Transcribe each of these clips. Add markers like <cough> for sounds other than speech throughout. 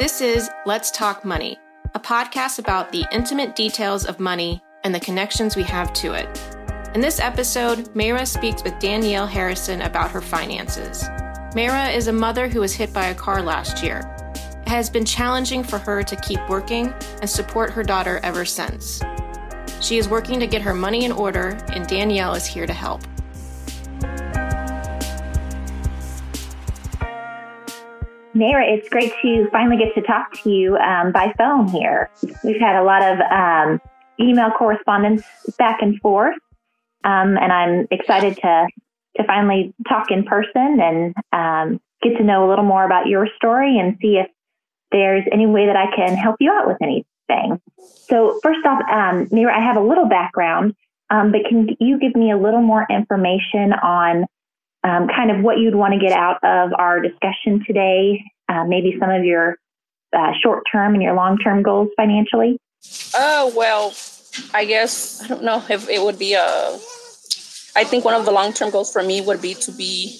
This is Let's Talk Money, a podcast about the intimate details of money and the connections we have to it. In this episode, Mayra speaks with Danielle Harrison about her finances. Mayra is a mother who was hit by a car last year. It has been challenging for her to keep working and support her daughter ever since. She is working to get her money in order, and Danielle is here to help. Mayra, it's great to finally get to talk to you um, by phone here. We've had a lot of um, email correspondence back and forth, um, and I'm excited to to finally talk in person and um, get to know a little more about your story and see if there's any way that I can help you out with anything. So, first off, um, Mayra, I have a little background, um, but can you give me a little more information on um, kind of what you'd want to get out of our discussion today, uh, maybe some of your uh, short term and your long term goals financially? Oh, well, I guess, I don't know if it would be a, I think one of the long term goals for me would be to be,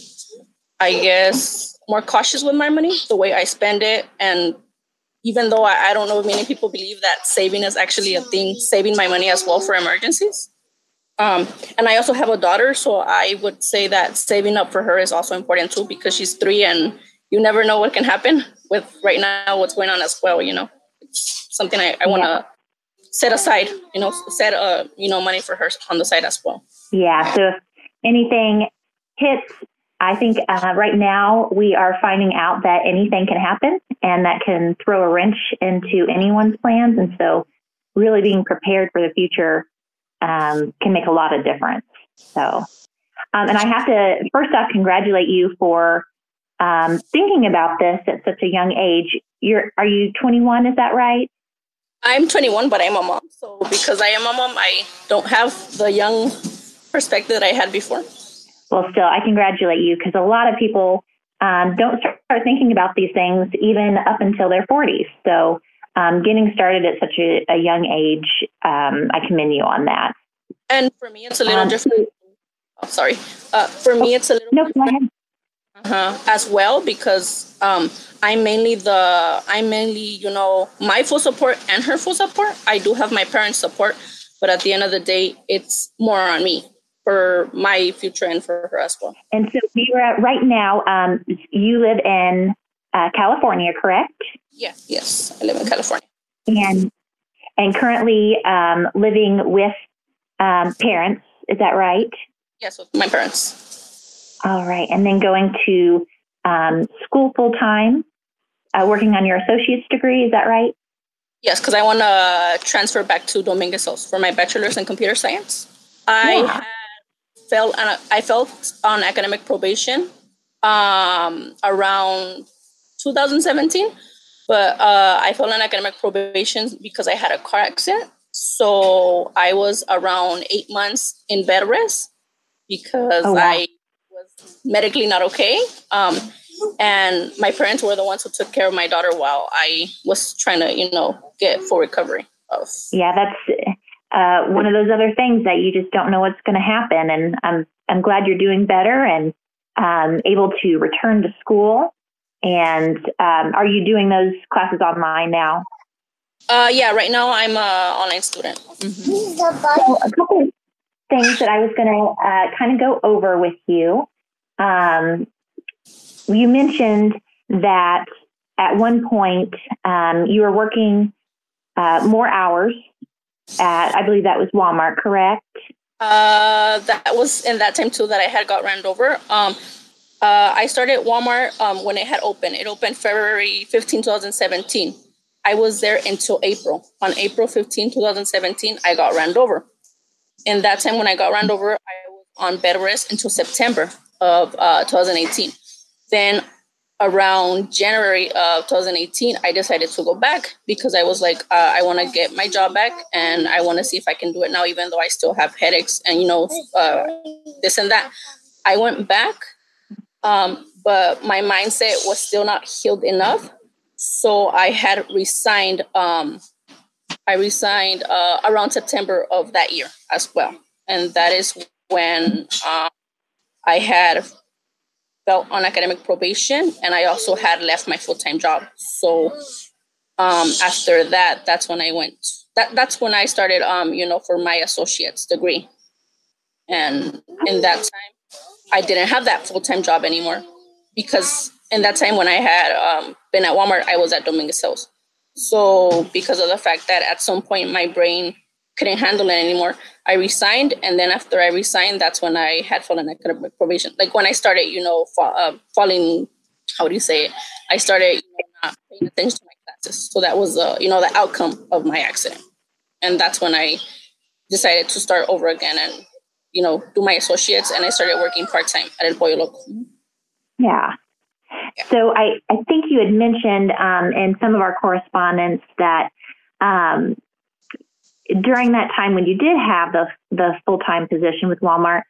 I guess, more cautious with my money, the way I spend it. And even though I, I don't know if many people believe that saving is actually a thing, saving my money as well for emergencies. Um, and I also have a daughter, so I would say that saving up for her is also important too because she's three and you never know what can happen with right now what's going on as well. You know, it's something I, I want to yeah. set aside. You know, set uh you know money for her on the side as well. Yeah. So if anything hits, I think uh, right now we are finding out that anything can happen and that can throw a wrench into anyone's plans, and so really being prepared for the future um, can make a lot of difference. So, um, and I have to first off congratulate you for um, thinking about this at such a young age. You're are you 21? Is that right? I'm 21, but I'm a mom. So because I am a mom, I don't have the young perspective that I had before. Well, still, I congratulate you because a lot of people um, don't start thinking about these things even up until their 40s. So um, getting started at such a, a young age, um, I commend you on that. And for me, it's a little um, different. Oh, sorry. Uh, for me, it's a little no, different uh-huh, as well because um, I'm mainly the I'm mainly you know my full support and her full support. I do have my parents' support, but at the end of the day, it's more on me for my future and for her as well. And so, Mira, right now, um, you live in uh, California, correct? Yeah, yes, I live in California. And and currently um, living with um, parents. Is that right? Yes, with my parents. All right, and then going to um, school full time, uh, working on your associate's degree. Is that right? Yes, because I want to transfer back to Dominguez Hills for my bachelor's in computer science. I yeah. felt on, I felt on academic probation um, around 2017 but uh, I fell on academic probation because I had a car accident. So I was around eight months in bed rest because oh, wow. I was medically not okay. Um, and my parents were the ones who took care of my daughter while I was trying to, you know, get full recovery of. Yeah, that's uh, one of those other things that you just don't know what's going to happen. And I'm I'm glad you're doing better and um, able to return to school. And um, are you doing those classes online now? Uh, yeah, right now I'm an online student. Mm-hmm. So a couple of things that I was going to uh, kind of go over with you. Um, you mentioned that at one point um, you were working uh, more hours at, I believe that was Walmart, correct? Uh, that was in that time too that I had got ran over. Um, uh, I started Walmart um, when it had opened. It opened February 15, 2017. I was there until April. On April 15, 2017, I got ran over. In that time, when I got ran over, I was on bed rest until September of uh, 2018. Then around January of 2018, I decided to go back because I was like, uh, I want to get my job back and I want to see if I can do it now, even though I still have headaches and, you know, uh, this and that. I went back um, but my mindset was still not healed enough. So I had resigned. Um, I resigned uh, around September of that year as well, and that is when uh, I had felt on academic probation, and I also had left my full time job. So um, after that, that's when I went. That that's when I started, um, you know, for my associate's degree. And in that time, I didn't have that full time job anymore because in that time when I had um, been at Walmart, I was at Dominguez Hills. So because of the fact that at some point my brain couldn't handle it anymore, I resigned. And then after I resigned, that's when I had fallen academic probation. Like when I started, you know, uh, falling, how do you say it? I started you know, not paying attention to my classes. So that was, uh, you know, the outcome of my accident. And that's when I decided to start over again and, you know, do my associates. And I started working part time at El Pollo Loco. Yeah. So I, I think you had mentioned um, in some of our correspondence that um, during that time when you did have the the full time position with Walmart,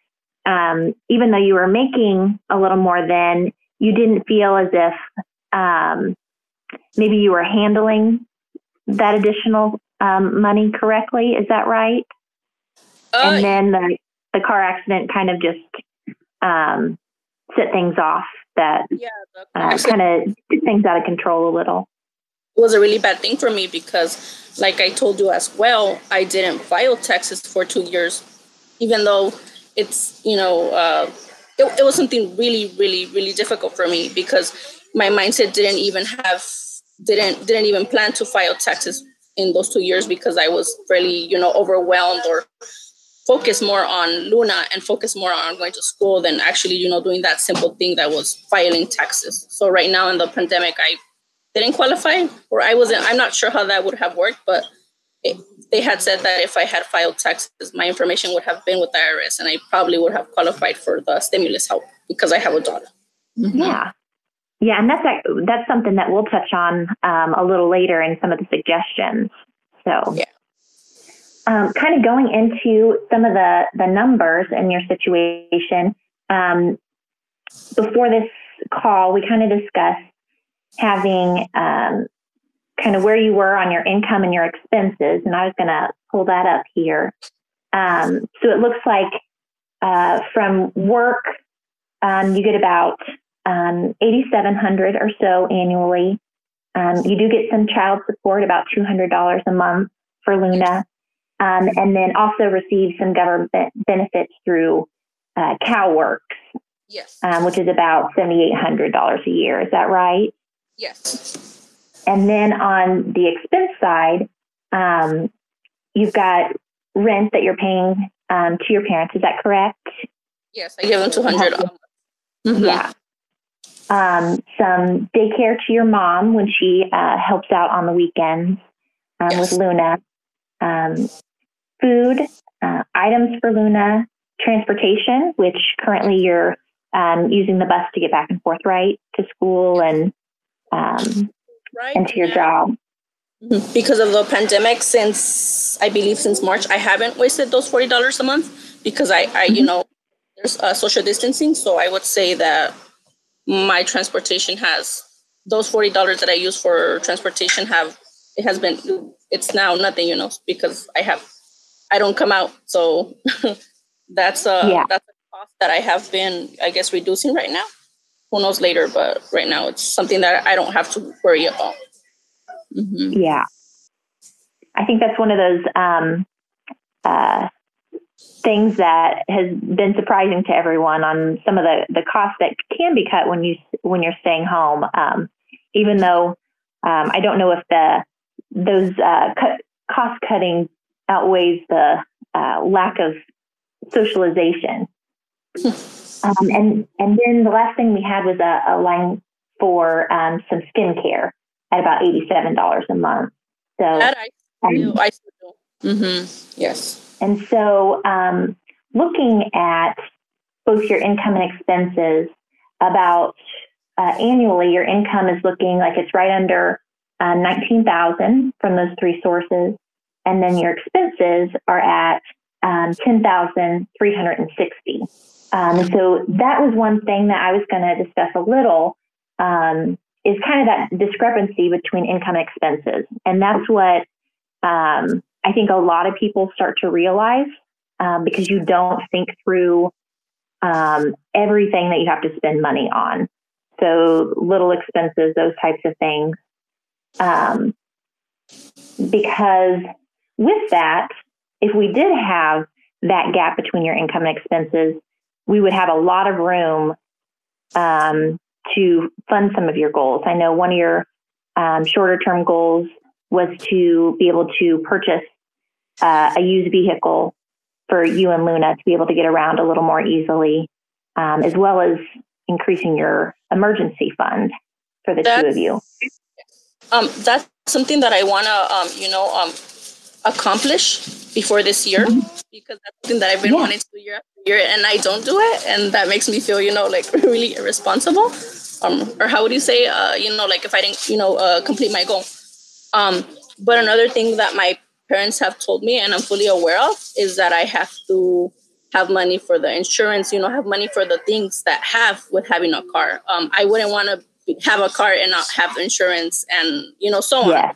um, even though you were making a little more then, you didn't feel as if um, maybe you were handling that additional um, money correctly. Is that right? Uh, and then the the car accident kind of just um, set things off that yeah, uh, kind of did things out of control a little. It was a really bad thing for me because, like I told you as well, I didn't file taxes for two years, even though it's, you know, uh, it, it was something really, really, really difficult for me because my mindset didn't even have, didn't, didn't even plan to file taxes in those two years because I was really, you know, overwhelmed or focus more on Luna and focus more on going to school than actually, you know, doing that simple thing that was filing taxes. So right now in the pandemic, I didn't qualify, or I wasn't. I'm not sure how that would have worked, but it, they had said that if I had filed taxes, my information would have been with the IRS, and I probably would have qualified for the stimulus help because I have a daughter. Mm-hmm. Yeah. Yeah, and that's that's something that we'll touch on um, a little later in some of the suggestions. So, yeah um, kind of going into some of the, the numbers in your situation, um, before this call, we kind of discussed having um, kind of where you were on your income and your expenses. And I was going to pull that up here. Um, so it looks like uh, from work, um, you get about um, 8,700 or so annually. you do get some child support, about $200 a month for Luna um, and then also receive some government benefits through uh, CalWORKs. Yes. Um, which is about $7,800 a year. Is that right? Yes. And then on the expense side, um, you've got rent that you're paying um, to your parents. Is that correct? Yes, I give them 200 mm-hmm. Yeah. Um, some daycare to your mom when she uh, helps out on the weekends um, yes. with Luna. Food, uh, items for Luna, transportation, which currently you're um, using the bus to get back and forth, right, to school and um, right. and to your job. Mm-hmm. Because of the pandemic, since I believe since March, I haven't wasted those forty dollars a month because I, I mm-hmm. you know, there's uh, social distancing. So I would say that my transportation has those forty dollars that I use for transportation have it has been it's now nothing, you know, because I have I don't come out. So <laughs> that's a yeah. that's a cost that I have been, I guess, reducing right now. Who knows later, but right now it's something that I don't have to worry about. Mm-hmm. Yeah, I think that's one of those um, uh, things that has been surprising to everyone on some of the the costs that can be cut when you when you're staying home. Um, even though um, I don't know if the those uh, cost cutting outweighs the uh, lack of socialization. <laughs> um, and and then the last thing we had was a, a line for um, some skincare at about eighty seven dollars a month. So that I do. Um, I do. Mm-hmm. Yes. And so, um, looking at both your income and expenses, about uh, annually, your income is looking like it's right under uh, nineteen thousand from those three sources and then your expenses are at um, 10,360. Um, so that was one thing that I was going to discuss a little um, is kind of that discrepancy between income and expenses. And that's what um, I think a lot of people start to realize um, because you don't think through um, everything that you have to spend money on. So little expenses, those types of things. Um, because with that, if we did have that gap between your income and expenses, we would have a lot of room um, to fund some of your goals. I know one of your um, shorter term goals was to be able to purchase uh, a used vehicle for you and Luna to be able to get around a little more easily, um, as well as increasing your emergency fund for the that's, two of you. Um, that's something that I want to, um, you know, um, accomplish before this year mm-hmm. because that's something that I've been yeah. wanting to do year after year, and I don't do it, and that makes me feel, you know, like <laughs> really irresponsible. Um, or how would you say, uh, you know, like if I didn't, you know, uh, complete my goal. Um, but another thing that my parents have told me, and I'm fully aware of, is that I have to have money for the insurance, you know, have money for the things that have with having a car. Um, I wouldn't want to have a car and not have insurance and, you know, so yeah. on.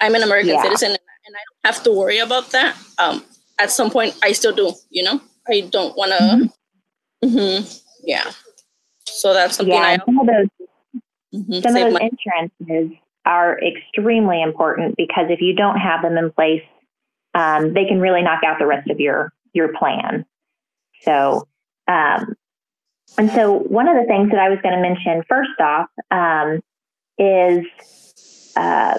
I'm an American yeah. citizen and I don't have to worry about that. Um, at some point, I still do, you know, I don't want to. Mm-hmm. Mm-hmm, yeah. So that's something yeah, I. Some of those, mm-hmm, some of those insurances are extremely important because if you don't have them in place, um, they can really knock out the rest of your your plan. So, um, and so one of the things that I was going to mention first off um, is uh,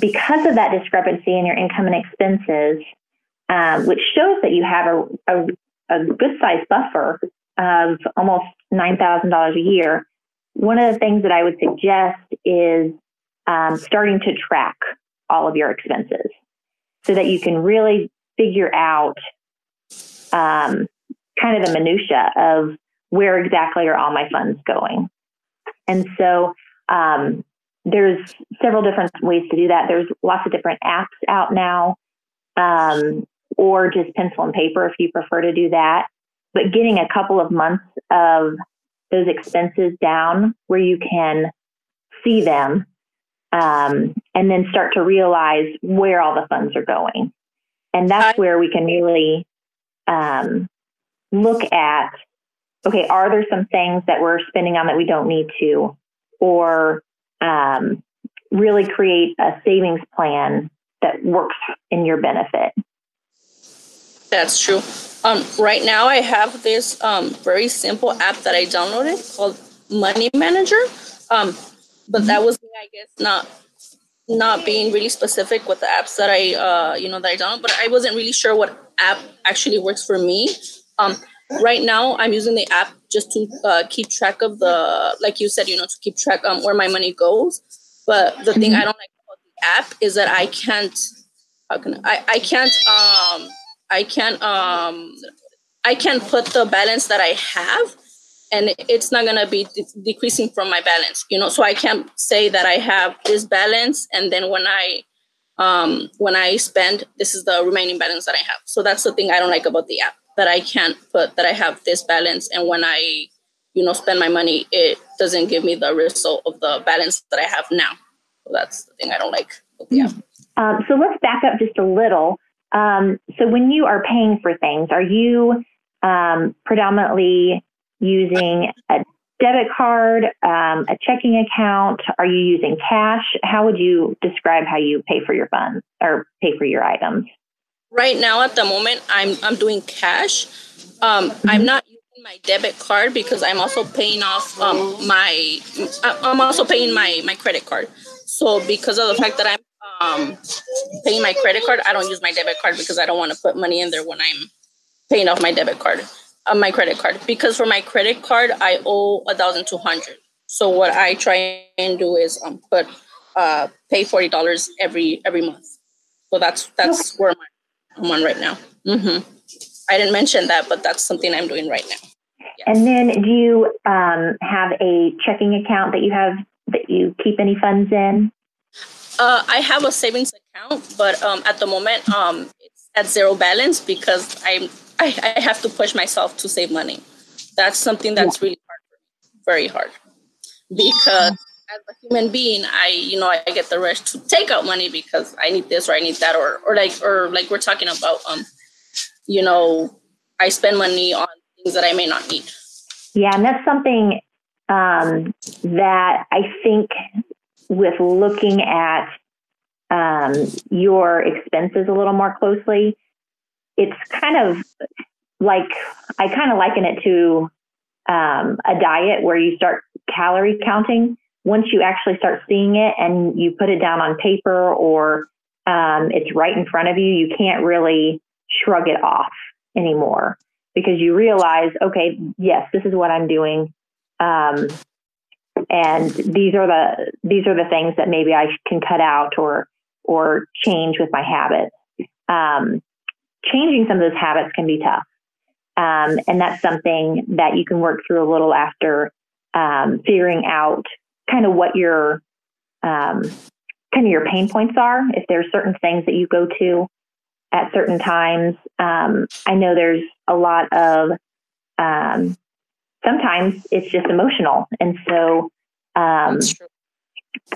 because of that discrepancy in your income and expenses, um, which shows that you have a, a, a good sized buffer of almost $9,000 a year. One of the things that I would suggest is um, starting to track all of your expenses so that you can really figure out um, kind of the minutia of where exactly are all my funds going. And so um, there's several different ways to do that. There's lots of different apps out now, um, or just pencil and paper if you prefer to do that. But getting a couple of months of those expenses down where you can see them um, and then start to realize where all the funds are going. And that's where we can really um, look at okay, are there some things that we're spending on that we don't need to? Or um, really create a savings plan that works in your benefit. That's true. Um, right now, I have this um, very simple app that I downloaded called Money Manager. Um, but that was, I guess, not not being really specific with the apps that I, uh, you know, that I download. But I wasn't really sure what app actually works for me. Um, right now, I'm using the app just to uh, keep track of the, like you said, you know, to keep track um, where my money goes. But the thing I don't like about the app is that I can't, how can I, I can't, um, I can't, um, I can't put the balance that I have and it's not going to be de- decreasing from my balance you know? So i can't say that i have this balance and then when i um when i spend this is the remaining balance that i have. So that's the thing i don't like about the app that i can't put that i have this balance and when i you know spend my money it doesn't give me the result of the balance that i have now so that's the thing i don't like Yeah. um, so let's back up just a little um, so when you are paying for things are you um, predominantly using a debit card, um, a checking account? Are you using cash? How would you describe how you pay for your funds or pay for your items? Right now, at the moment, I'm I'm doing cash. Um. I'm not using my debit card because I'm also paying off um, my. I'm also paying my my credit card. So because of the fact that I'm um, paying my credit card, I don't use my debit card because I don't want to put money in there when I'm paying off my debit card on my credit card because for my credit card I owe a thousand two hundred. So what I try and do is um put uh pay forty dollars every every month. So that's that's okay. where I'm on right now. Mm-hmm. I didn't mention that, but that's something I'm doing right now. Yes. And then do you um, have a checking account that you have that you keep any funds in? Uh, I have a savings account, but um, at the moment um, it's at zero balance because I'm I, I have to push myself to save money. That's something that's yeah. really hard very hard. Because as a human being, I you know I get the rush to take out money because I need this or I need that or or like or like we're talking about um you know I spend money on things that I may not need. Yeah, and that's something um, that I think with looking at um, your expenses a little more closely, it's kind of like I kind of liken it to um, a diet where you start calorie counting. Once you actually start seeing it and you put it down on paper or um, it's right in front of you, you can't really shrug it off anymore because you realize, okay, yes, this is what I'm doing. Um, and these are the these are the things that maybe I can cut out or or change with my habits. Um, changing some of those habits can be tough, um, and that's something that you can work through a little after um, figuring out kind of what your um, kind of your pain points are. If there's certain things that you go to at certain times, um, I know there's a lot of um, sometimes it's just emotional. And so um,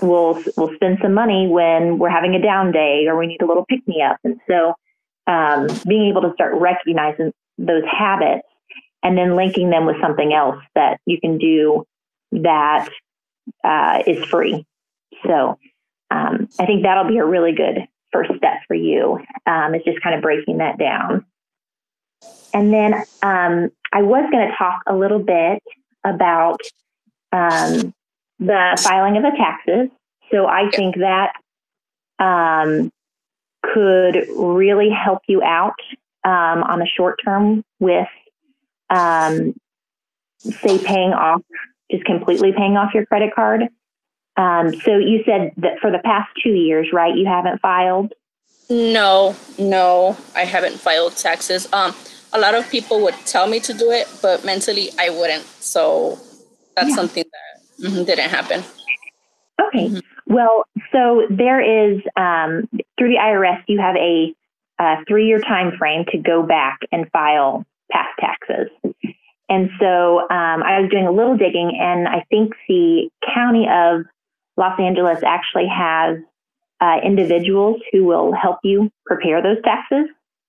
we'll we'll spend some money when we're having a down day or we need a little pick me up. And so um, being able to start recognizing those habits and then linking them with something else that you can do that uh, is free. So um, I think that'll be a really good first step for you. Um, is just kind of breaking that down. And then um, I was going to talk a little bit about um, the filing of the taxes. So I think that um, could really help you out um, on the short term with, um, say, paying off, just completely paying off your credit card. Um, so you said that for the past two years, right? You haven't filed. No, no, I haven't filed taxes. Um, a lot of people would tell me to do it, but mentally I wouldn't. So that's yeah. something that mm-hmm, didn't happen. Okay. Mm-hmm. Well, so there is um, through the IRS, you have a, a three-year time frame to go back and file past taxes. And so um, I was doing a little digging, and I think the county of Los Angeles actually has uh, individuals who will help you prepare those taxes.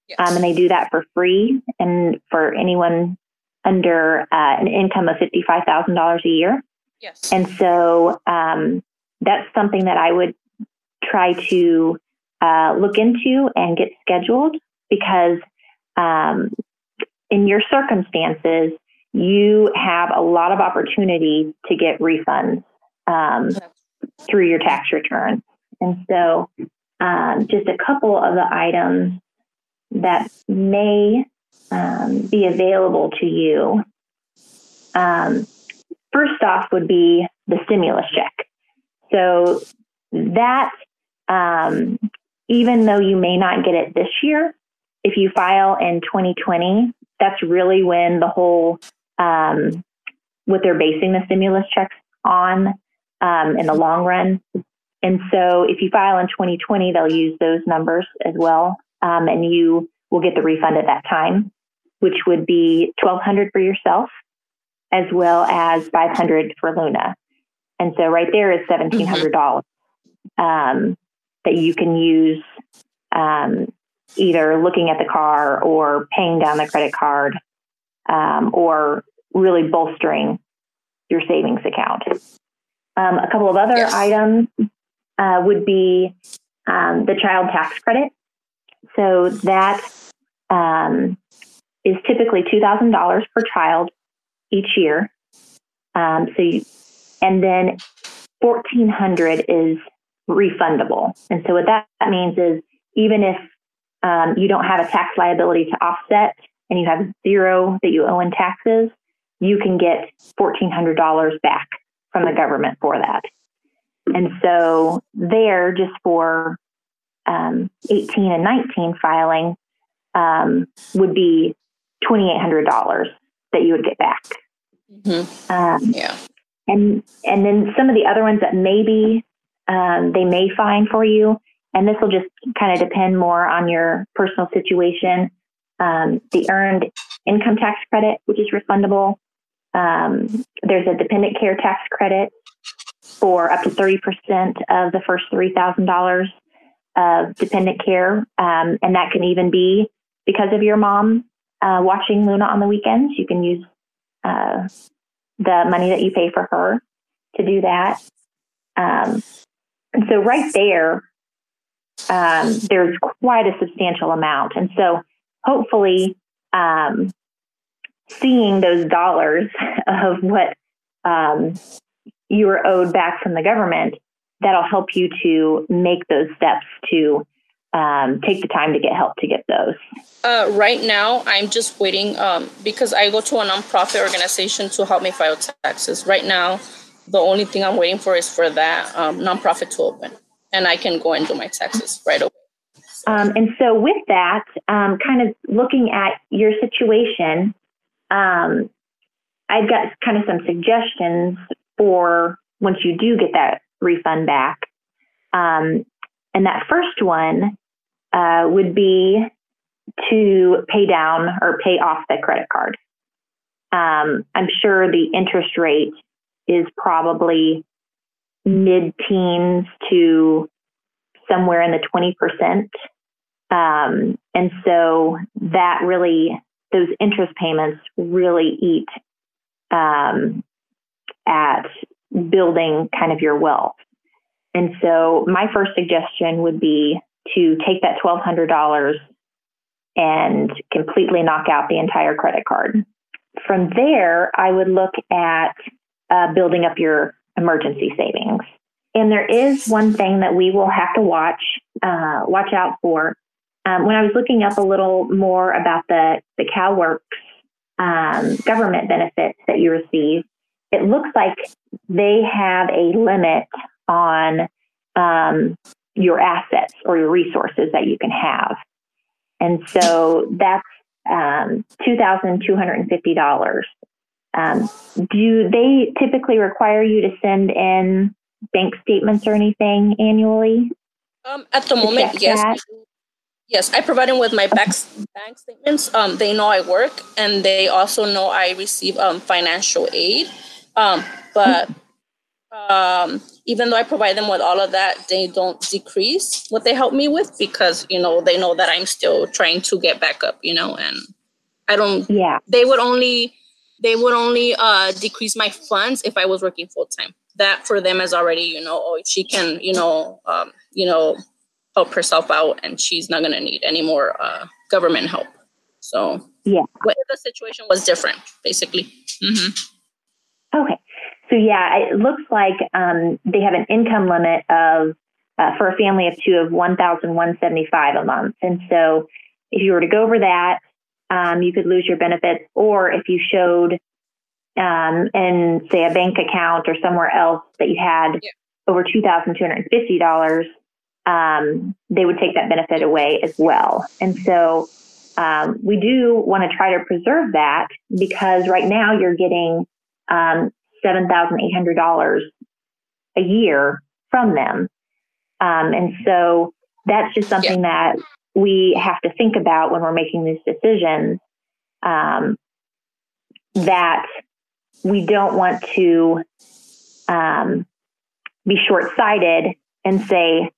Yes. Um, and they do that for free and for anyone under uh, an income of $55,000 a year. Yes. And so um, that's something that I would try to uh, look into and get scheduled because um, in your circumstances, you have a lot of opportunity to get refunds um, through your tax return. And so, um, just a couple of the items that may um, be available to you. Um, first off, would be the stimulus check. So that, um, even though you may not get it this year, if you file in 2020, that's really when the whole um, what they're basing the stimulus checks on um, in the long run. And so if you file in 2020, they'll use those numbers as well um, and you will get the refund at that time, which would be 1200 for yourself as well as 500 for Luna. And so right there is $1,700 um, that you can use um, either looking at the car or paying down the credit card um, or really bolstering your savings account. Um, a couple of other yes. items uh, would be um, the child tax credit. So that um, is typically two thousand dollars per child each year. Um, so, you, and then fourteen hundred is refundable. And so what that means is even if um, you don't have a tax liability to offset and you have zero that you owe in taxes, you can get fourteen hundred dollars back from the government for that. And so there, just for um, 18 and 19 filing, um, would be $2,800 that you would get back. Mm-hmm. Um, yeah. And, and then some of the other ones that maybe um, they may find for you, and this will just kind of depend more on your personal situation. Um, the earned income tax credit, which is refundable. Um, there's a dependent care tax credit for up to 30% of the first $3,000 of dependent care. Um, and that can even be because of your mom uh, watching Luna on the weekends. You can use uh, the money that you pay for her to do that. Um, and so, right there, um, there's quite a substantial amount. And so hopefully, um, seeing those dollars <laughs> of what um, you were owed back from the government, that'll help you to make those steps to um, take the time to get help to get those? Uh, right now, I'm just waiting um, because I go to a nonprofit organization to help me file taxes. Right now, the only thing I'm waiting for is for that um, nonprofit to open, and I can go and do my taxes right away. Um, and so, with that, um, kind of looking at your situation, um, I've got kind of some suggestions for once you do get that refund back. Um, and that first one uh, would be to pay down or pay off the credit card. Um, I'm sure the interest rate is probably mid teens to somewhere in the 20%. Um, and so that really, those interest payments really eat um, at building kind of your wealth. And so my first suggestion would be to take that $1,200 and completely knock out the entire credit card. From there, I would look at uh, building up your emergency savings. And there is one thing that we will have to watch uh, watch out for. Um, when I was looking up a little more about the the CalWORKs um, government benefits that you receive, it looks like they have a limit on um, your assets or your resources that you can have. And so that's um, $2,250. Um, do they typically require you to send in bank statements or anything annually? Um, at the moment, yes. That? Yes, I provide them with my bank, bank statements. Um, they know I work and they also know I receive um, financial aid. Um, but um, even though I provide them with all of that, they don't decrease what they help me with because you know they know that I'm still trying to get back up, you know, and I don't. Yeah. They would only they would only uh, decrease my funds if I was working full time. That for them is already you know oh she can you know um, you know help herself out and she's not going to need any more uh, government help. So, yeah. What if the situation was different, basically? Mm-hmm. Okay. So, yeah, it looks like um, they have an income limit of, uh, for a family of two, of 1175 a month. And so, if you were to go over that, um, you could lose your benefits. Or if you showed um, in, say, a bank account or somewhere else that you had yeah. over $2,250 um, they would take that benefit away as well. And so um, we do want to try to preserve that because right now you're getting um, $7,800 a year from them. Um, and so that's just something yeah. that we have to think about when we're making these decisions um, that we don't want to um, be short sighted and say,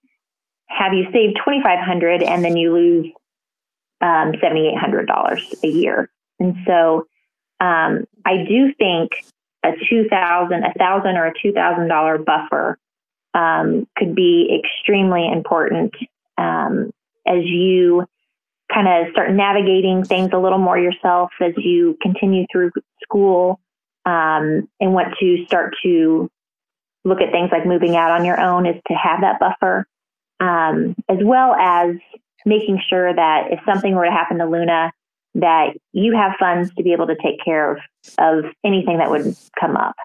have you saved 2500 and then you lose um, $7,800 a year. And so um, I do think a two thousand, a thousand, or a two thousand dollar buffer um, could be extremely important um, as you kind of start navigating things a little more yourself as you continue through school um, and want to start to look at things like moving out on your own is to have that buffer, um, as well as making sure that if something were to happen to Luna, that you have funds to be able to take care of of anything that would come up.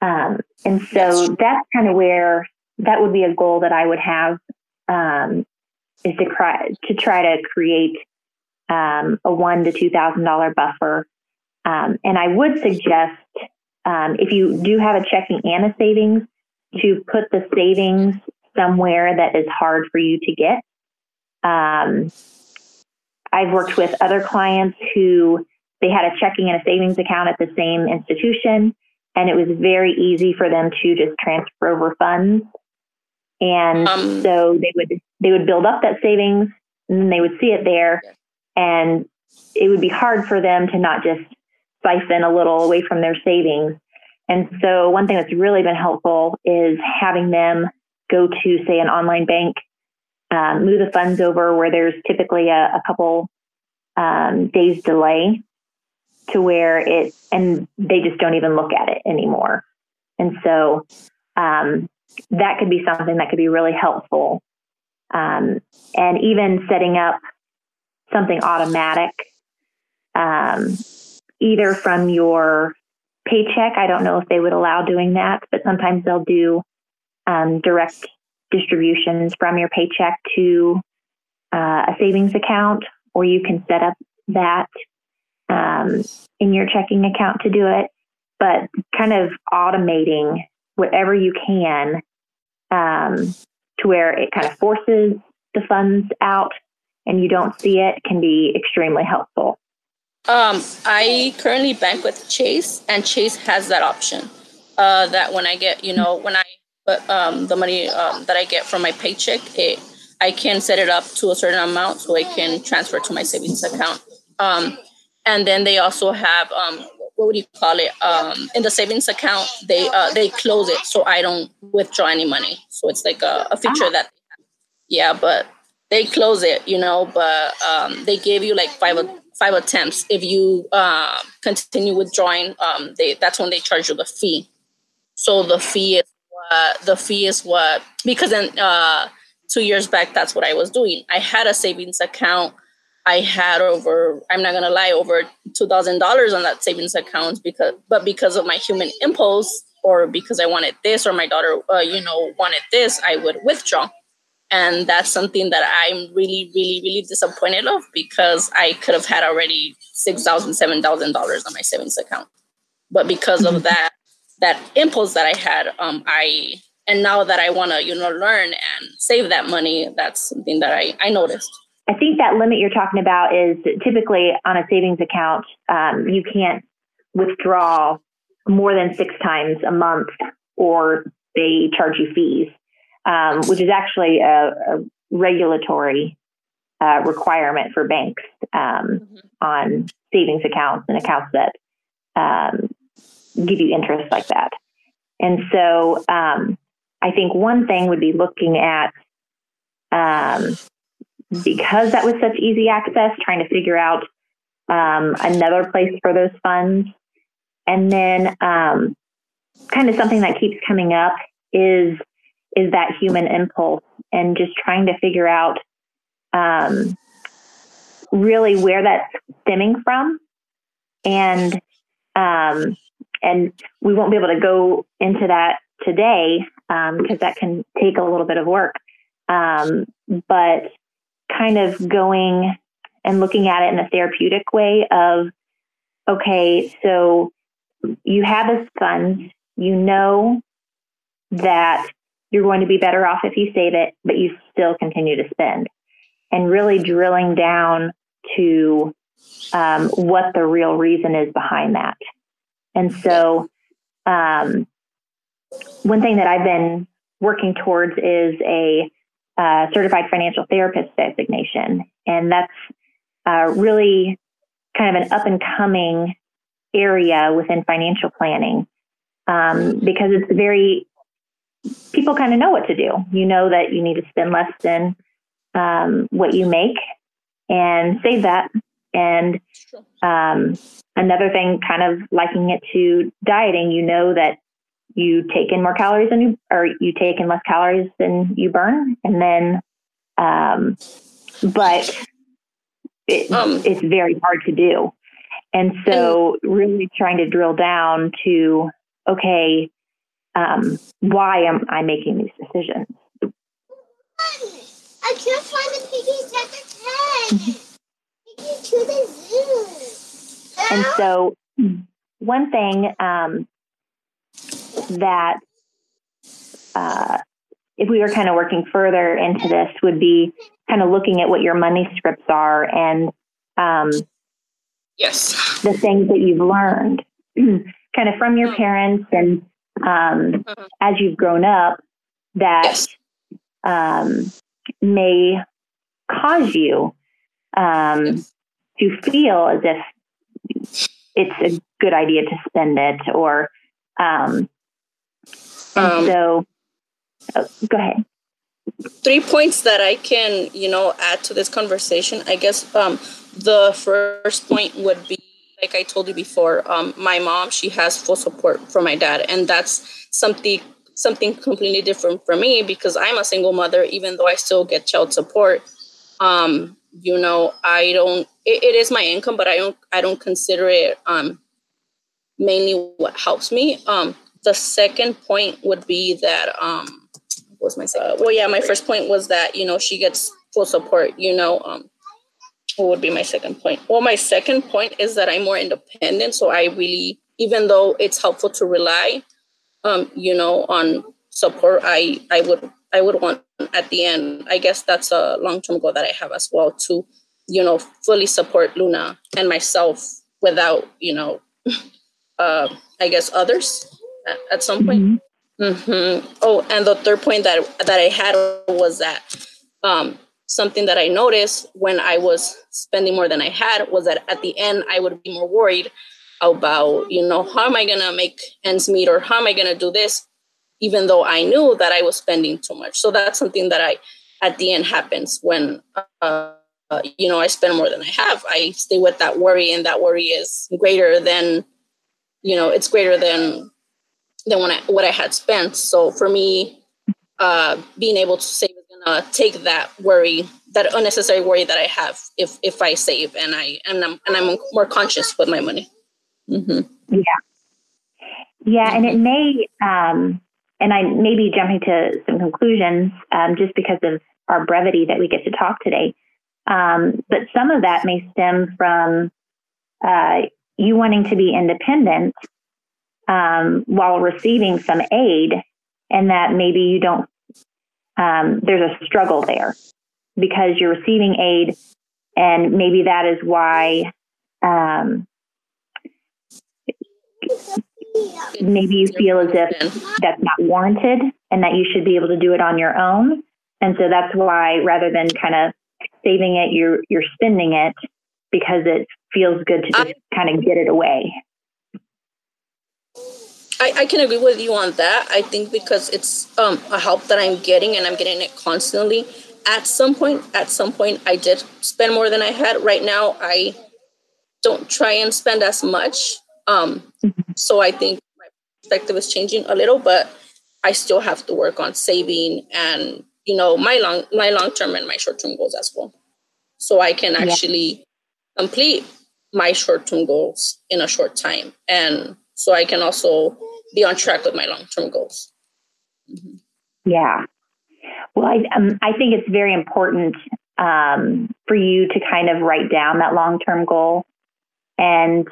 Um, and so that's kind of where that would be a goal that I would have um, is to try to try to create um, a one to two thousand dollar buffer. Um, and I would suggest um, if you do have a checking and a savings to put the savings somewhere that is hard for you to get. Um, I've worked with other clients who they had a checking and a savings account at the same institution, and it was very easy for them to just transfer over funds. And um, so they would they would build up that savings, and then they would see it there, and it would be hard for them to not just siphon a little away from their savings. And so one thing that's really been helpful is having them go to say an online bank um, move the funds over where there's typically a, a couple um, days delay to where it, and they just don't even look at it anymore. And so um, that could be something that could be really helpful. Um, and even setting up something automatic, um, either from your paycheck. I don't know if they would allow doing that, but sometimes they'll do um, direct distributions from your paycheck to uh, a savings account, or you can set up that um, in your checking account to do it. But kind of automating whatever you can um, to where it kind of forces the funds out and you don't see it can be extremely helpful. Um, I currently bank with Chase, and Chase has that option. Uh, that when I get, you know, when I put um, the money um, that I get from my paycheck, it I can set it up to a certain amount so it can transfer to my savings account. Um, and then they also have um, what would you call it? Um, in the savings account, they uh, they close it so I don't withdraw any money. So it's like a, a feature that, yeah, but they close it, you know. But um, they give you like five five attempts. If you uh, continue withdrawing, um, they that's when they charge you the fee. So the fee is what the fee is what because then uh, two years back that's what I was doing. I had a savings account. I had over I'm not gonna lie over two thousand dollars on that savings account because but because of my human impulse or because I wanted this or my daughter uh, you know wanted this I would withdraw and that's something that i'm really really really disappointed of because i could have had already six thousand seven thousand dollars on my savings account but because of mm-hmm. that that impulse that i had um i and now that i want to you know learn and save that money that's something that i i noticed i think that limit you're talking about is typically on a savings account um, you can't withdraw more than six times a month or they charge you fees um, which is actually a, a regulatory uh, requirement for banks um, mm-hmm. on savings accounts and accounts that um, give you interest like that. And so um, I think one thing would be looking at, um, because that was such easy access, trying to figure out um, another place for those funds. And then kind of something that keeps coming up is is that human impulse and just trying to figure out um, really where that's stemming from and um, and we won't be able to go into that today because um, that can take a little bit of work um, but kind of going and looking at it in a therapeutic way of okay so you have this fund you know that you're going to be better off if you save it, but you still continue to spend. And really drilling down to um, what the real reason is behind that. And so, um, one thing that I've been working towards is a uh, certified financial therapist designation. And that's uh, really kind of an up and coming area within financial planning um, because it's very people kind of know what to do. You know that you need to spend less than um, what you make and save that. And um, another thing, kind of liking it to dieting, you know that you take in more calories than you, or you take in less calories than you burn. And then, um, but it, um, it's very hard to do. And so, really trying to drill down to, okay, um, why am I making these decisions? I can't find the piggies at the tag. Take to the zoo. And so, one thing um, that uh, if we were kind of working further into this would be kind of looking at what your money scripts are and um, yes the things that you've learned <clears throat> kind of from your hmm. parents and um, mm-hmm. as you've grown up that yes. um, may cause you um, to feel as if it's a good idea to spend it or um, um, so oh, go ahead three points that I can, you know, add to this conversation. I guess um, the first point would be, like I told you before, um, my mom, she has full support from my dad, and that's something something completely different for me because I'm a single mother, even though I still get child support. Um, you know, I don't. It, it is my income, but I don't. I don't consider it um, mainly what helps me. Um, the second point would be that um, was my second? Uh, well, yeah, my first point was that you know she gets full support. You know, um, what would be my second point? Well, my second point is that I'm more independent, so I really, even though it's helpful to rely, um, you know, on support, I I would I would want at the end. I guess that's a long term goal that I have as well to, you know, fully support Luna and myself without you know, <laughs> uh, I guess others at, at some point. Mm-hmm. Mm-hmm. Oh, and the third point that that I had was that um, something that I noticed when I was spending more than I had was that at the end I would be more worried about you know how am I gonna make ends meet or how am I gonna do this, even though I knew that I was spending too much. So that's something that I at the end happens when uh, you know I spend more than I have. I stay with that worry, and that worry is greater than you know it's greater than than when I, what I had spent. So for me, uh, being able to save is gonna take that worry, that unnecessary worry that I have if if I save and I and I'm and I'm more conscious with my money. Mm-hmm. Yeah, yeah, and it may, um, and I may be jumping to some conclusions um, just because of our brevity that we get to talk today. Um, but some of that may stem from uh, you wanting to be independent um, while receiving some aid, and that maybe you don't, um, there's a struggle there because you're receiving aid, and maybe that is why um, maybe you feel as if that's not warranted and that you should be able to do it on your own. And so that's why rather than kind of saving it, you're you're spending it because it feels good to just kind of get it away. I, I can agree with you on that. I think because it's um, a help that I'm getting and I'm getting it constantly. At some point, at some point, I did spend more than I had. Right now, I don't try and spend as much. Um, so I think my perspective is changing a little, but I still have to work on saving and you know my long my long term and my short term goals as well. So I can actually yeah. complete my short term goals in a short time and so I can also be on track with my long term goals. Mm-hmm. Yeah. Well, I, um, I think it's very important um, for you to kind of write down that long term goal and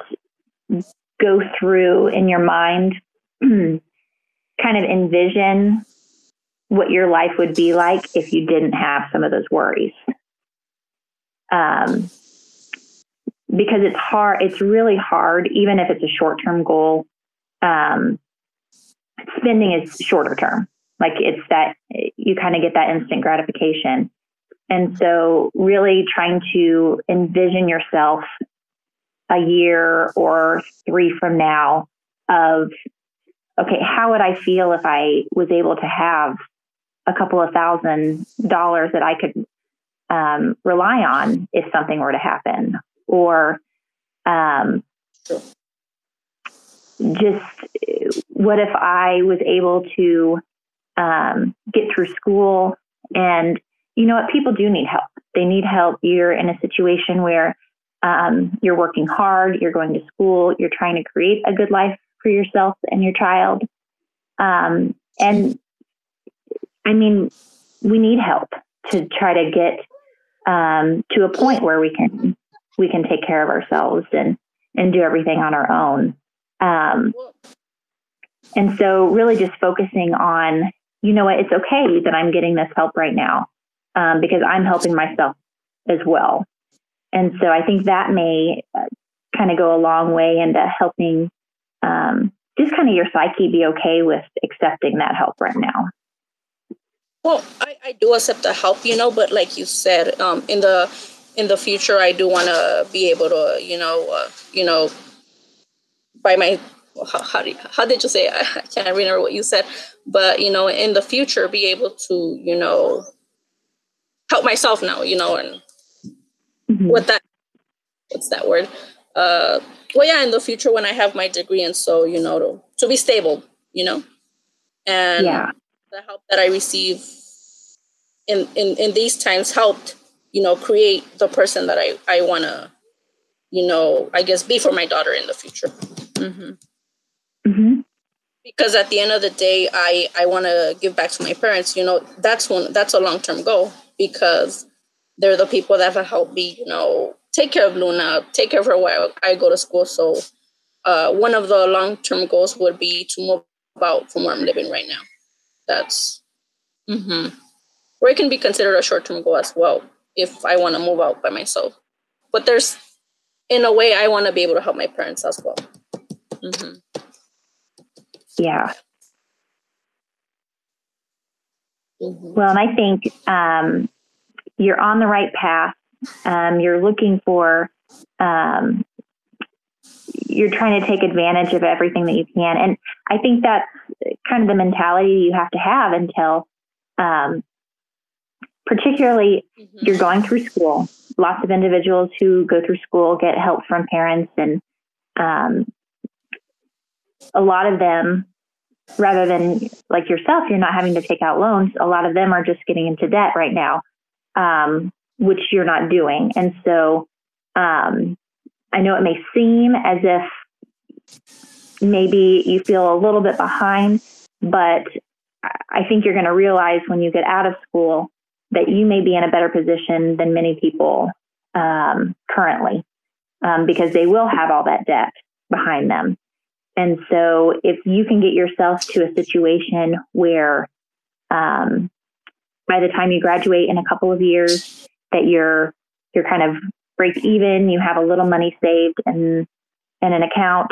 go through in your mind, <clears throat> kind of envision what your life would be like if you didn't have some of those worries. Um, because it's hard, it's really hard, even if it's a short term goal. Um, spending is shorter term. Like it's that you kind of get that instant gratification. And so, really trying to envision yourself a year or three from now of, okay, how would I feel if I was able to have a couple of thousand dollars that I could um, rely on if something were to happen? or um, just what if I was able to um, get through school and you know what? People do need help. They need help. You're in a situation where um, you're working hard you're going to school you're trying to create a good life for yourself and your child. Um, and i mean we need help to try to get um, to a point where we can we can take care of ourselves and and do everything on our own. Um, and so, really, just focusing on, you know what, it's okay that I'm getting this help right now um, because I'm helping myself as well. And so, I think that may uh, kind of go a long way into helping um, just kind of your psyche be okay with accepting that help right now. Well, I, I do accept the help, you know, but like you said, um, in the in the future, I do want to be able to, you know, uh, you know, by my how, how, you, how did you say it? I can't remember what you said, but you know, in the future, be able to you know help myself now, you know, and mm-hmm. what that what's that word? Uh, well, yeah, in the future when I have my degree, and so you know, to, to be stable, you know, and yeah. The help that I receive in in in these times helped, you know, create the person that I I want to, you know, I guess be for my daughter in the future. Mm-hmm. Mm-hmm. Because at the end of the day, I I want to give back to my parents. You know, that's one that's a long term goal because they're the people that have helped me, you know, take care of Luna, take care of her while I go to school. So uh, one of the long term goals would be to move out from where I'm living right now. That's mm-hmm. or it can be considered a short term goal as well if I want to move out by myself. But there's in a way I want to be able to help my parents as well. Mm-hmm. Yeah. Mm-hmm. Well, and I think um, you're on the right path. Um, you're looking for, um, you're trying to take advantage of everything that you can. And I think that's kind of the mentality you have to have until, um, particularly, mm-hmm. you're going through school. Lots of individuals who go through school get help from parents, and um, a lot of them rather than like yourself, you're not having to take out loans. A lot of them are just getting into debt right now, um, which you're not doing. And so um, I know it may seem as if maybe you feel a little bit behind, but I think you're going to realize when you get out of school that you may be in a better position than many people um, currently um, because they will have all that debt behind them. And so if you can get yourself to a situation where um, by the time you graduate in a couple of years that you're you're kind of break even, you have a little money saved in in an account,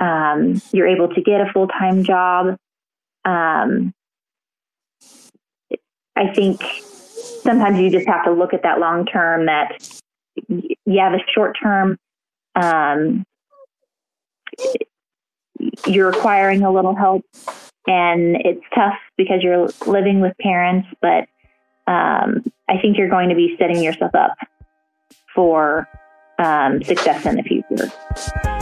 um, you're able to get a full time job. Um, I think sometimes you just have to look at that long term. That yeah, the short term um, you're requiring a little help and it's tough because you're living with parents, but um, I think you're going to be setting yourself up for um, success in the future.